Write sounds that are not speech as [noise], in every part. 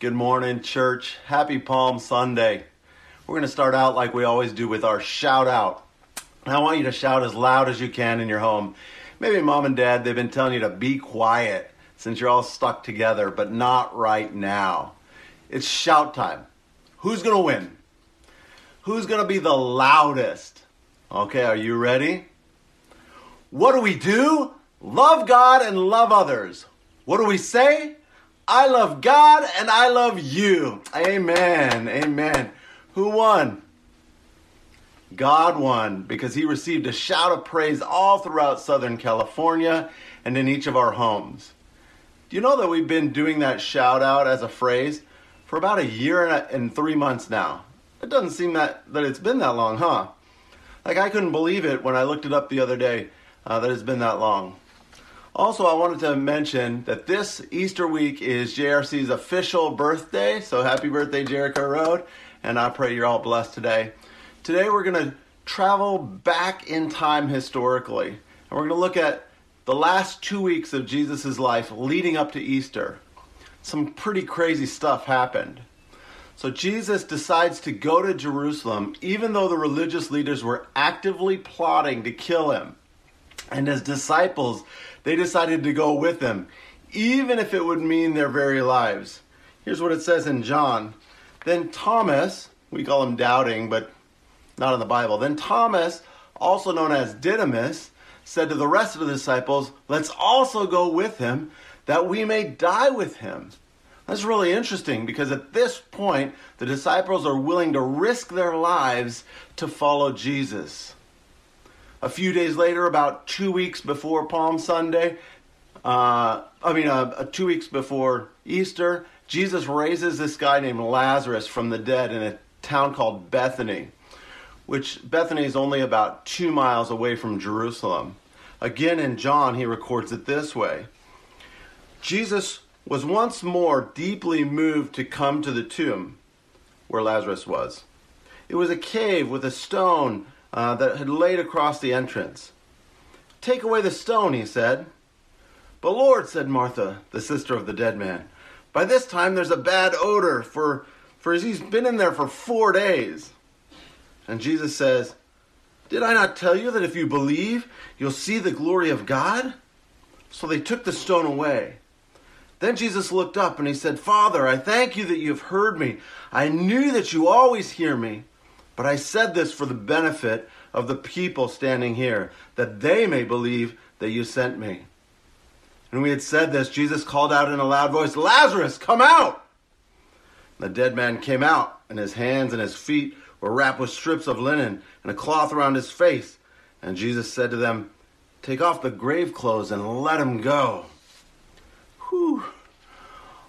Good morning, church. Happy Palm Sunday. We're going to start out like we always do with our shout out. And I want you to shout as loud as you can in your home. Maybe mom and dad, they've been telling you to be quiet since you're all stuck together, but not right now. It's shout time. Who's going to win? Who's going to be the loudest? Okay, are you ready? What do we do? Love God and love others. What do we say? I love God and I love you. Amen. Amen. Who won? God won because he received a shout of praise all throughout Southern California and in each of our homes. Do you know that we've been doing that shout out as a phrase for about a year and three months now? It doesn't seem that, that it's been that long, huh? Like I couldn't believe it when I looked it up the other day uh, that it's been that long. Also, I wanted to mention that this Easter week is JRC's official birthday, so happy birthday, Jericho Road, and I pray you're all blessed today. Today, we're going to travel back in time historically, and we're going to look at the last two weeks of Jesus' life leading up to Easter. Some pretty crazy stuff happened. So, Jesus decides to go to Jerusalem, even though the religious leaders were actively plotting to kill him. And his disciples they decided to go with him, even if it would mean their very lives. Here's what it says in John. Then Thomas, we call him doubting, but not in the Bible. Then Thomas, also known as Didymus, said to the rest of the disciples, Let's also go with him, that we may die with him. That's really interesting because at this point, the disciples are willing to risk their lives to follow Jesus. A few days later, about two weeks before Palm Sunday, uh, I mean, uh, uh, two weeks before Easter, Jesus raises this guy named Lazarus from the dead in a town called Bethany, which Bethany is only about two miles away from Jerusalem. Again, in John, he records it this way Jesus was once more deeply moved to come to the tomb where Lazarus was. It was a cave with a stone uh, that had laid across the entrance. Take away the stone, he said. But Lord, said Martha, the sister of the dead man, by this time there's a bad odor, for, for he's been in there for four days. And Jesus says, Did I not tell you that if you believe, you'll see the glory of God? So they took the stone away. Then Jesus looked up and he said, Father, I thank you that you have heard me. I knew that you always hear me. But I said this for the benefit of the people standing here, that they may believe that you sent me. And we had said this, Jesus called out in a loud voice, Lazarus, come out! The dead man came out, and his hands and his feet were wrapped with strips of linen and a cloth around his face. And Jesus said to them, Take off the grave clothes and let him go. Whew.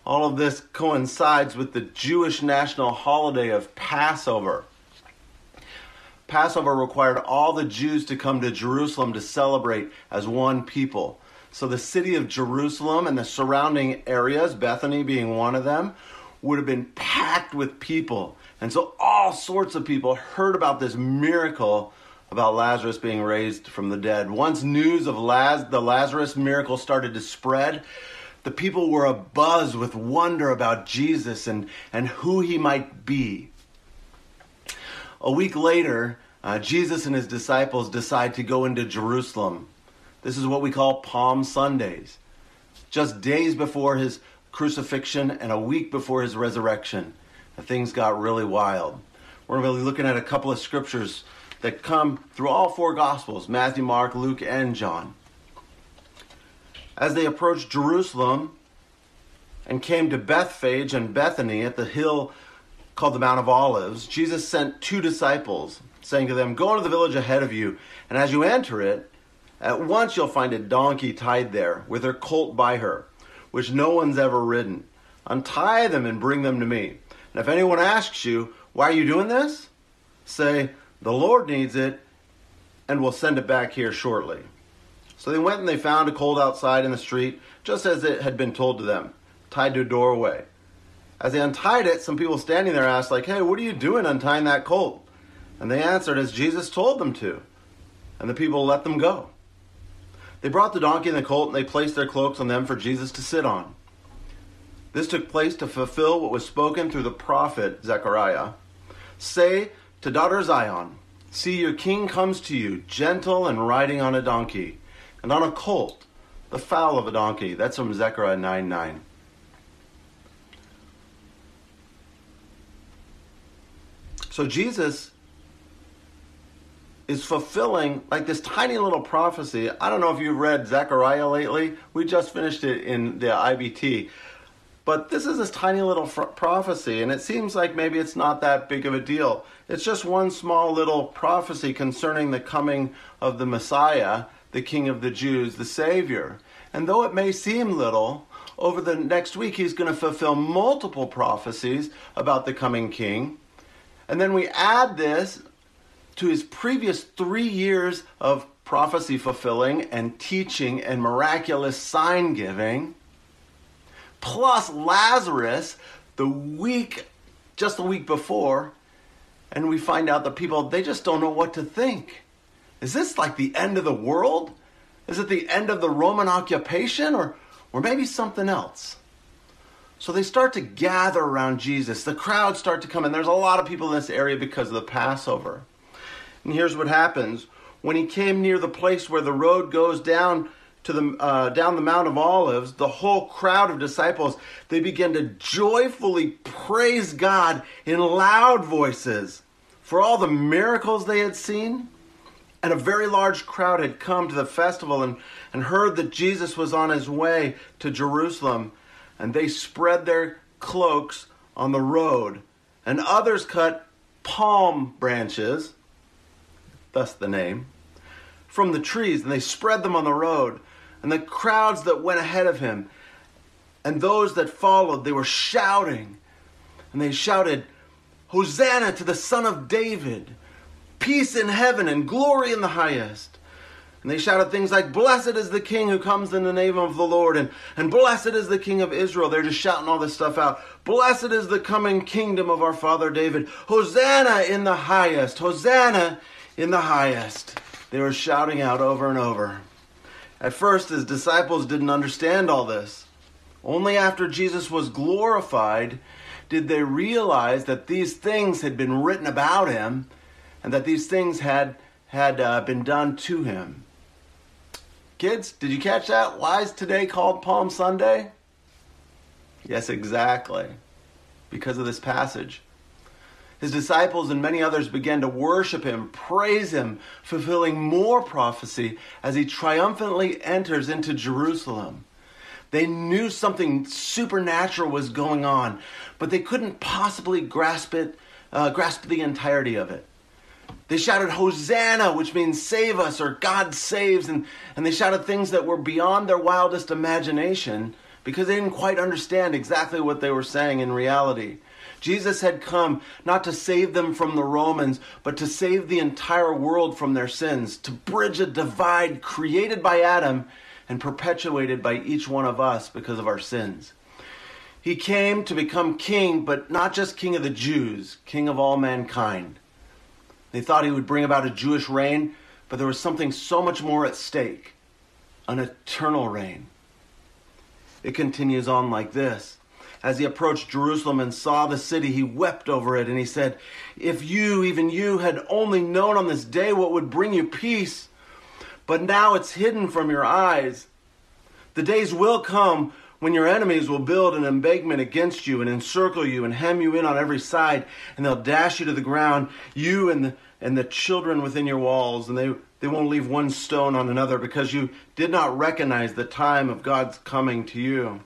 All of this coincides with the Jewish national holiday of Passover. Passover required all the Jews to come to Jerusalem to celebrate as one people. So the city of Jerusalem and the surrounding areas, Bethany being one of them, would have been packed with people. And so all sorts of people heard about this miracle about Lazarus being raised from the dead. Once news of Laz- the Lazarus miracle started to spread, the people were abuzz with wonder about Jesus and, and who he might be. A week later, uh, Jesus and his disciples decide to go into Jerusalem. This is what we call Palm Sundays. Just days before his crucifixion and a week before his resurrection, things got really wild. We're going to be looking at a couple of scriptures that come through all four Gospels Matthew, Mark, Luke, and John. As they approached Jerusalem and came to Bethphage and Bethany at the hill called the Mount of Olives, Jesus sent two disciples, saying to them, Go into the village ahead of you, and as you enter it, at once you'll find a donkey tied there, with her colt by her, which no one's ever ridden. Untie them and bring them to me. And if anyone asks you, Why are you doing this? say, The Lord needs it, and we'll send it back here shortly. So they went and they found a colt outside in the street, just as it had been told to them, tied to a doorway. As they untied it, some people standing there asked, like, hey, what are you doing untying that colt? And they answered as Jesus told them to. And the people let them go. They brought the donkey and the colt, and they placed their cloaks on them for Jesus to sit on. This took place to fulfill what was spoken through the prophet Zechariah. Say to daughter Zion, See, your king comes to you, gentle and riding on a donkey, and on a colt, the foal of a donkey. That's from Zechariah 9 9. So Jesus is fulfilling like this tiny little prophecy. I don't know if you've read Zechariah lately. We just finished it in the IBT. But this is this tiny little fr- prophecy, and it seems like maybe it's not that big of a deal. It's just one small little prophecy concerning the coming of the Messiah, the King of the Jews, the Savior. And though it may seem little, over the next week he's going to fulfill multiple prophecies about the coming King. And then we add this to his previous three years of prophecy fulfilling and teaching and miraculous sign giving plus Lazarus the week, just the week before, and we find out that people, they just don't know what to think. Is this like the end of the world? Is it the end of the Roman occupation or, or maybe something else? So they start to gather around Jesus. The crowds start to come in. There's a lot of people in this area because of the Passover. And here's what happens. When he came near the place where the road goes down to the uh, down the Mount of Olives, the whole crowd of disciples they began to joyfully praise God in loud voices for all the miracles they had seen. And a very large crowd had come to the festival and, and heard that Jesus was on his way to Jerusalem. And they spread their cloaks on the road. And others cut palm branches, thus the name, from the trees, and they spread them on the road and the crowds that went ahead of him and those that followed, they were shouting. And they shouted, Hosanna to the Son of David! Peace in heaven and glory in the highest. And they shouted things like, Blessed is the King who comes in the name of the Lord, and, and blessed is the King of Israel. They're just shouting all this stuff out. Blessed is the coming kingdom of our father David. Hosanna in the highest. Hosanna in the highest. They were shouting out over and over. At first, his disciples didn't understand all this. Only after Jesus was glorified did they realize that these things had been written about him and that these things had, had uh, been done to him. Kids, did you catch that? Why is today called Palm Sunday? Yes, exactly. Because of this passage. His disciples and many others began to worship him, praise him, fulfilling more prophecy as he triumphantly enters into Jerusalem. They knew something supernatural was going on, but they couldn't possibly grasp it, uh, grasp the entirety of it. They shouted Hosanna, which means save us or God saves, and, and they shouted things that were beyond their wildest imagination because they didn't quite understand exactly what they were saying in reality. Jesus had come not to save them from the Romans, but to save the entire world from their sins, to bridge a divide created by Adam and perpetuated by each one of us because of our sins. He came to become king, but not just king of the Jews, king of all mankind. They thought he would bring about a Jewish reign, but there was something so much more at stake an eternal reign. It continues on like this as he approached Jerusalem and saw the city, he wept over it and he said, If you, even you, had only known on this day what would bring you peace, but now it's hidden from your eyes. The days will come when your enemies will build an embankment against you and encircle you and hem you in on every side, and they'll dash you to the ground, you and the, and the children within your walls, and they, they won't leave one stone on another because you did not recognize the time of God's coming to you.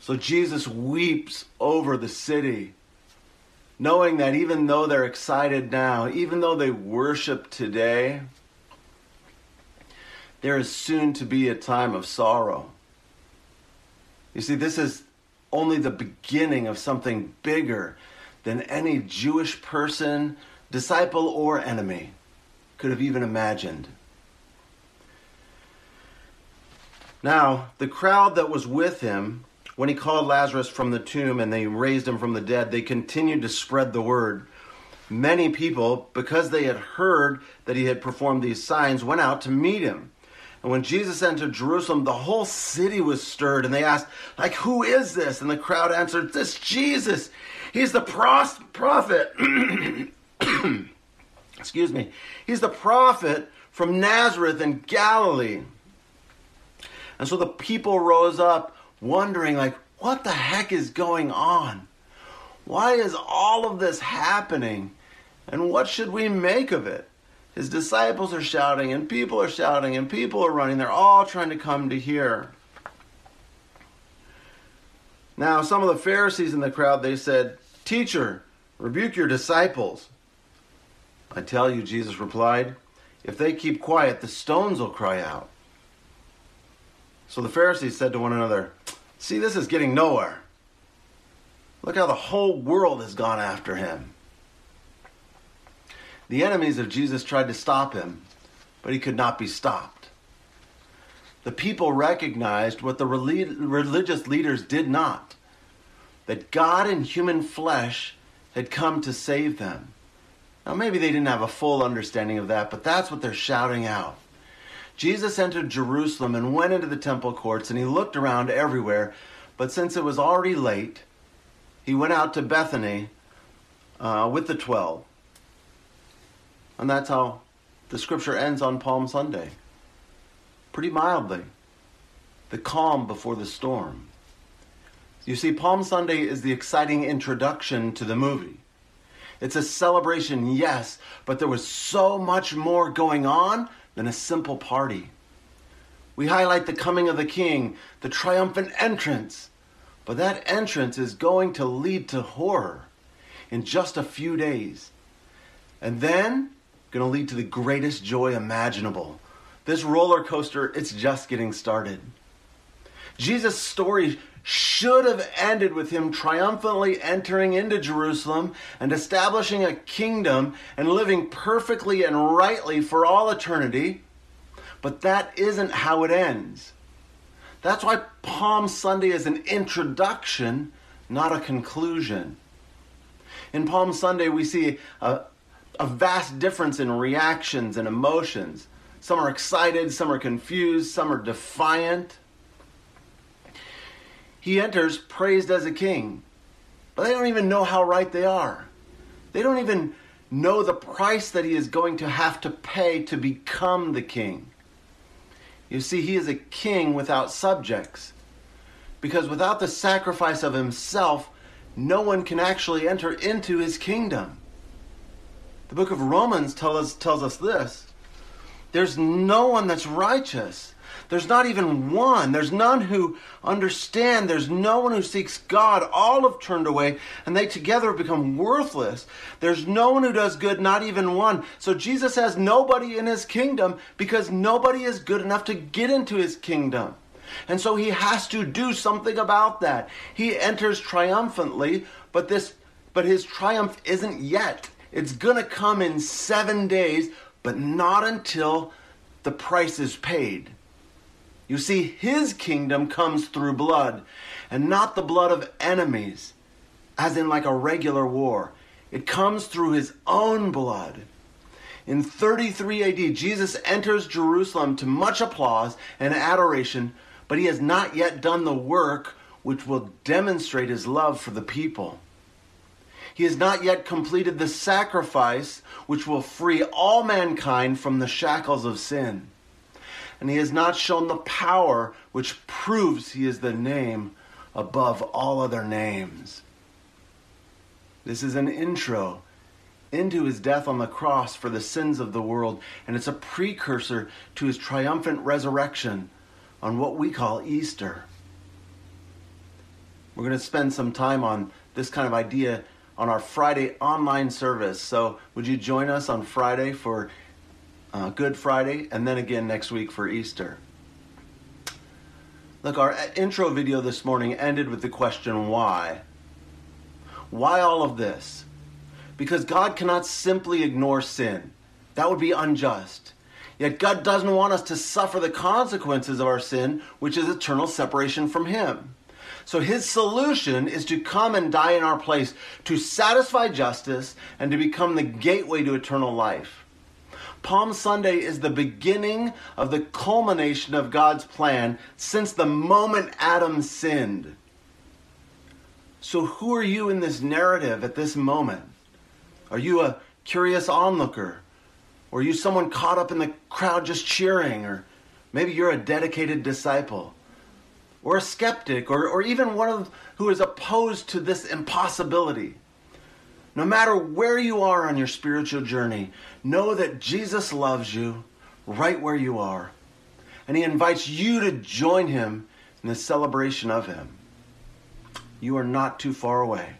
So Jesus weeps over the city, knowing that even though they're excited now, even though they worship today, there is soon to be a time of sorrow. You see, this is only the beginning of something bigger than any Jewish person, disciple, or enemy could have even imagined. Now, the crowd that was with him when he called Lazarus from the tomb and they raised him from the dead, they continued to spread the word. Many people, because they had heard that he had performed these signs, went out to meet him. And when Jesus entered Jerusalem, the whole city was stirred, and they asked, like, who is this? And the crowd answered, this Jesus. He's the pros- prophet. [coughs] Excuse me. He's the prophet from Nazareth in Galilee. And so the people rose up, wondering, like, what the heck is going on? Why is all of this happening? And what should we make of it? His disciples are shouting, and people are shouting, and people are running. They're all trying to come to hear. Now, some of the Pharisees in the crowd, they said, Teacher, rebuke your disciples. I tell you, Jesus replied, if they keep quiet, the stones will cry out. So the Pharisees said to one another, See, this is getting nowhere. Look how the whole world has gone after him. The enemies of Jesus tried to stop him, but he could not be stopped. The people recognized what the religious leaders did not that God in human flesh had come to save them. Now, maybe they didn't have a full understanding of that, but that's what they're shouting out. Jesus entered Jerusalem and went into the temple courts, and he looked around everywhere, but since it was already late, he went out to Bethany uh, with the twelve. And that's how the scripture ends on Palm Sunday. Pretty mildly. The calm before the storm. You see, Palm Sunday is the exciting introduction to the movie. It's a celebration, yes, but there was so much more going on than a simple party. We highlight the coming of the king, the triumphant entrance, but that entrance is going to lead to horror in just a few days. And then, going to lead to the greatest joy imaginable. This roller coaster, it's just getting started. Jesus' story should have ended with him triumphantly entering into Jerusalem and establishing a kingdom and living perfectly and rightly for all eternity. But that isn't how it ends. That's why Palm Sunday is an introduction, not a conclusion. In Palm Sunday, we see a, a vast difference in reactions and emotions. Some are excited, some are confused, some are defiant. He enters praised as a king, but they don't even know how right they are. They don't even know the price that he is going to have to pay to become the king. You see, he is a king without subjects. Because without the sacrifice of himself, no one can actually enter into his kingdom. The book of Romans tell us, tells us this there's no one that's righteous. There's not even one. There's none who understand. There's no one who seeks God. All have turned away, and they together have become worthless. There's no one who does good, not even one. So Jesus has nobody in his kingdom because nobody is good enough to get into his kingdom. And so he has to do something about that. He enters triumphantly, but this but his triumph isn't yet. It's going to come in 7 days, but not until the price is paid. You see, his kingdom comes through blood, and not the blood of enemies, as in like a regular war. It comes through his own blood. In 33 AD, Jesus enters Jerusalem to much applause and adoration, but he has not yet done the work which will demonstrate his love for the people. He has not yet completed the sacrifice which will free all mankind from the shackles of sin and he has not shown the power which proves he is the name above all other names. This is an intro into his death on the cross for the sins of the world, and it's a precursor to his triumphant resurrection on what we call Easter. We're going to spend some time on this kind of idea on our Friday online service. So, would you join us on Friday for uh, Good Friday, and then again next week for Easter. Look, our intro video this morning ended with the question why? Why all of this? Because God cannot simply ignore sin. That would be unjust. Yet God doesn't want us to suffer the consequences of our sin, which is eternal separation from Him. So His solution is to come and die in our place to satisfy justice and to become the gateway to eternal life. Palm Sunday is the beginning of the culmination of God's plan since the moment Adam sinned. So, who are you in this narrative at this moment? Are you a curious onlooker? Or are you someone caught up in the crowd just cheering? Or maybe you're a dedicated disciple? Or a skeptic? Or, or even one of who is opposed to this impossibility? No matter where you are on your spiritual journey, know that Jesus loves you right where you are. And he invites you to join him in the celebration of him. You are not too far away.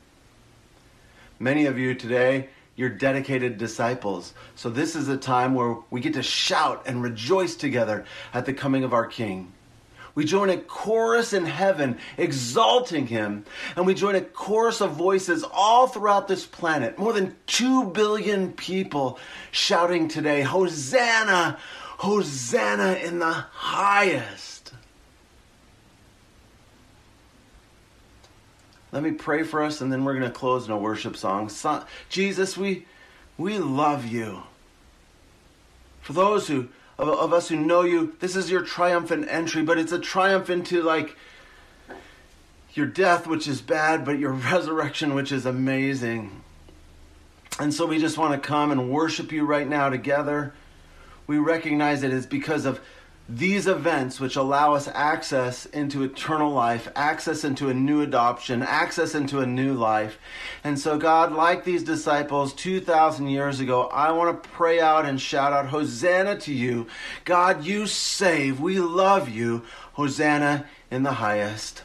Many of you today, you're dedicated disciples. So this is a time where we get to shout and rejoice together at the coming of our King. We join a chorus in heaven exalting him, and we join a chorus of voices all throughout this planet. More than 2 billion people shouting today, Hosanna, Hosanna in the highest. Let me pray for us, and then we're going to close in a worship song. So, Jesus, we, we love you. For those who of, of us who know you, this is your triumphant entry, but it's a triumph into like your death, which is bad, but your [laughs] resurrection, which is amazing. And so we just want to come and worship you right now together. We recognize it is because of these events which allow us access into eternal life, access into a new adoption, access into a new life. And so, God, like these disciples 2,000 years ago, I want to pray out and shout out, Hosanna to you. God, you save. We love you. Hosanna in the highest.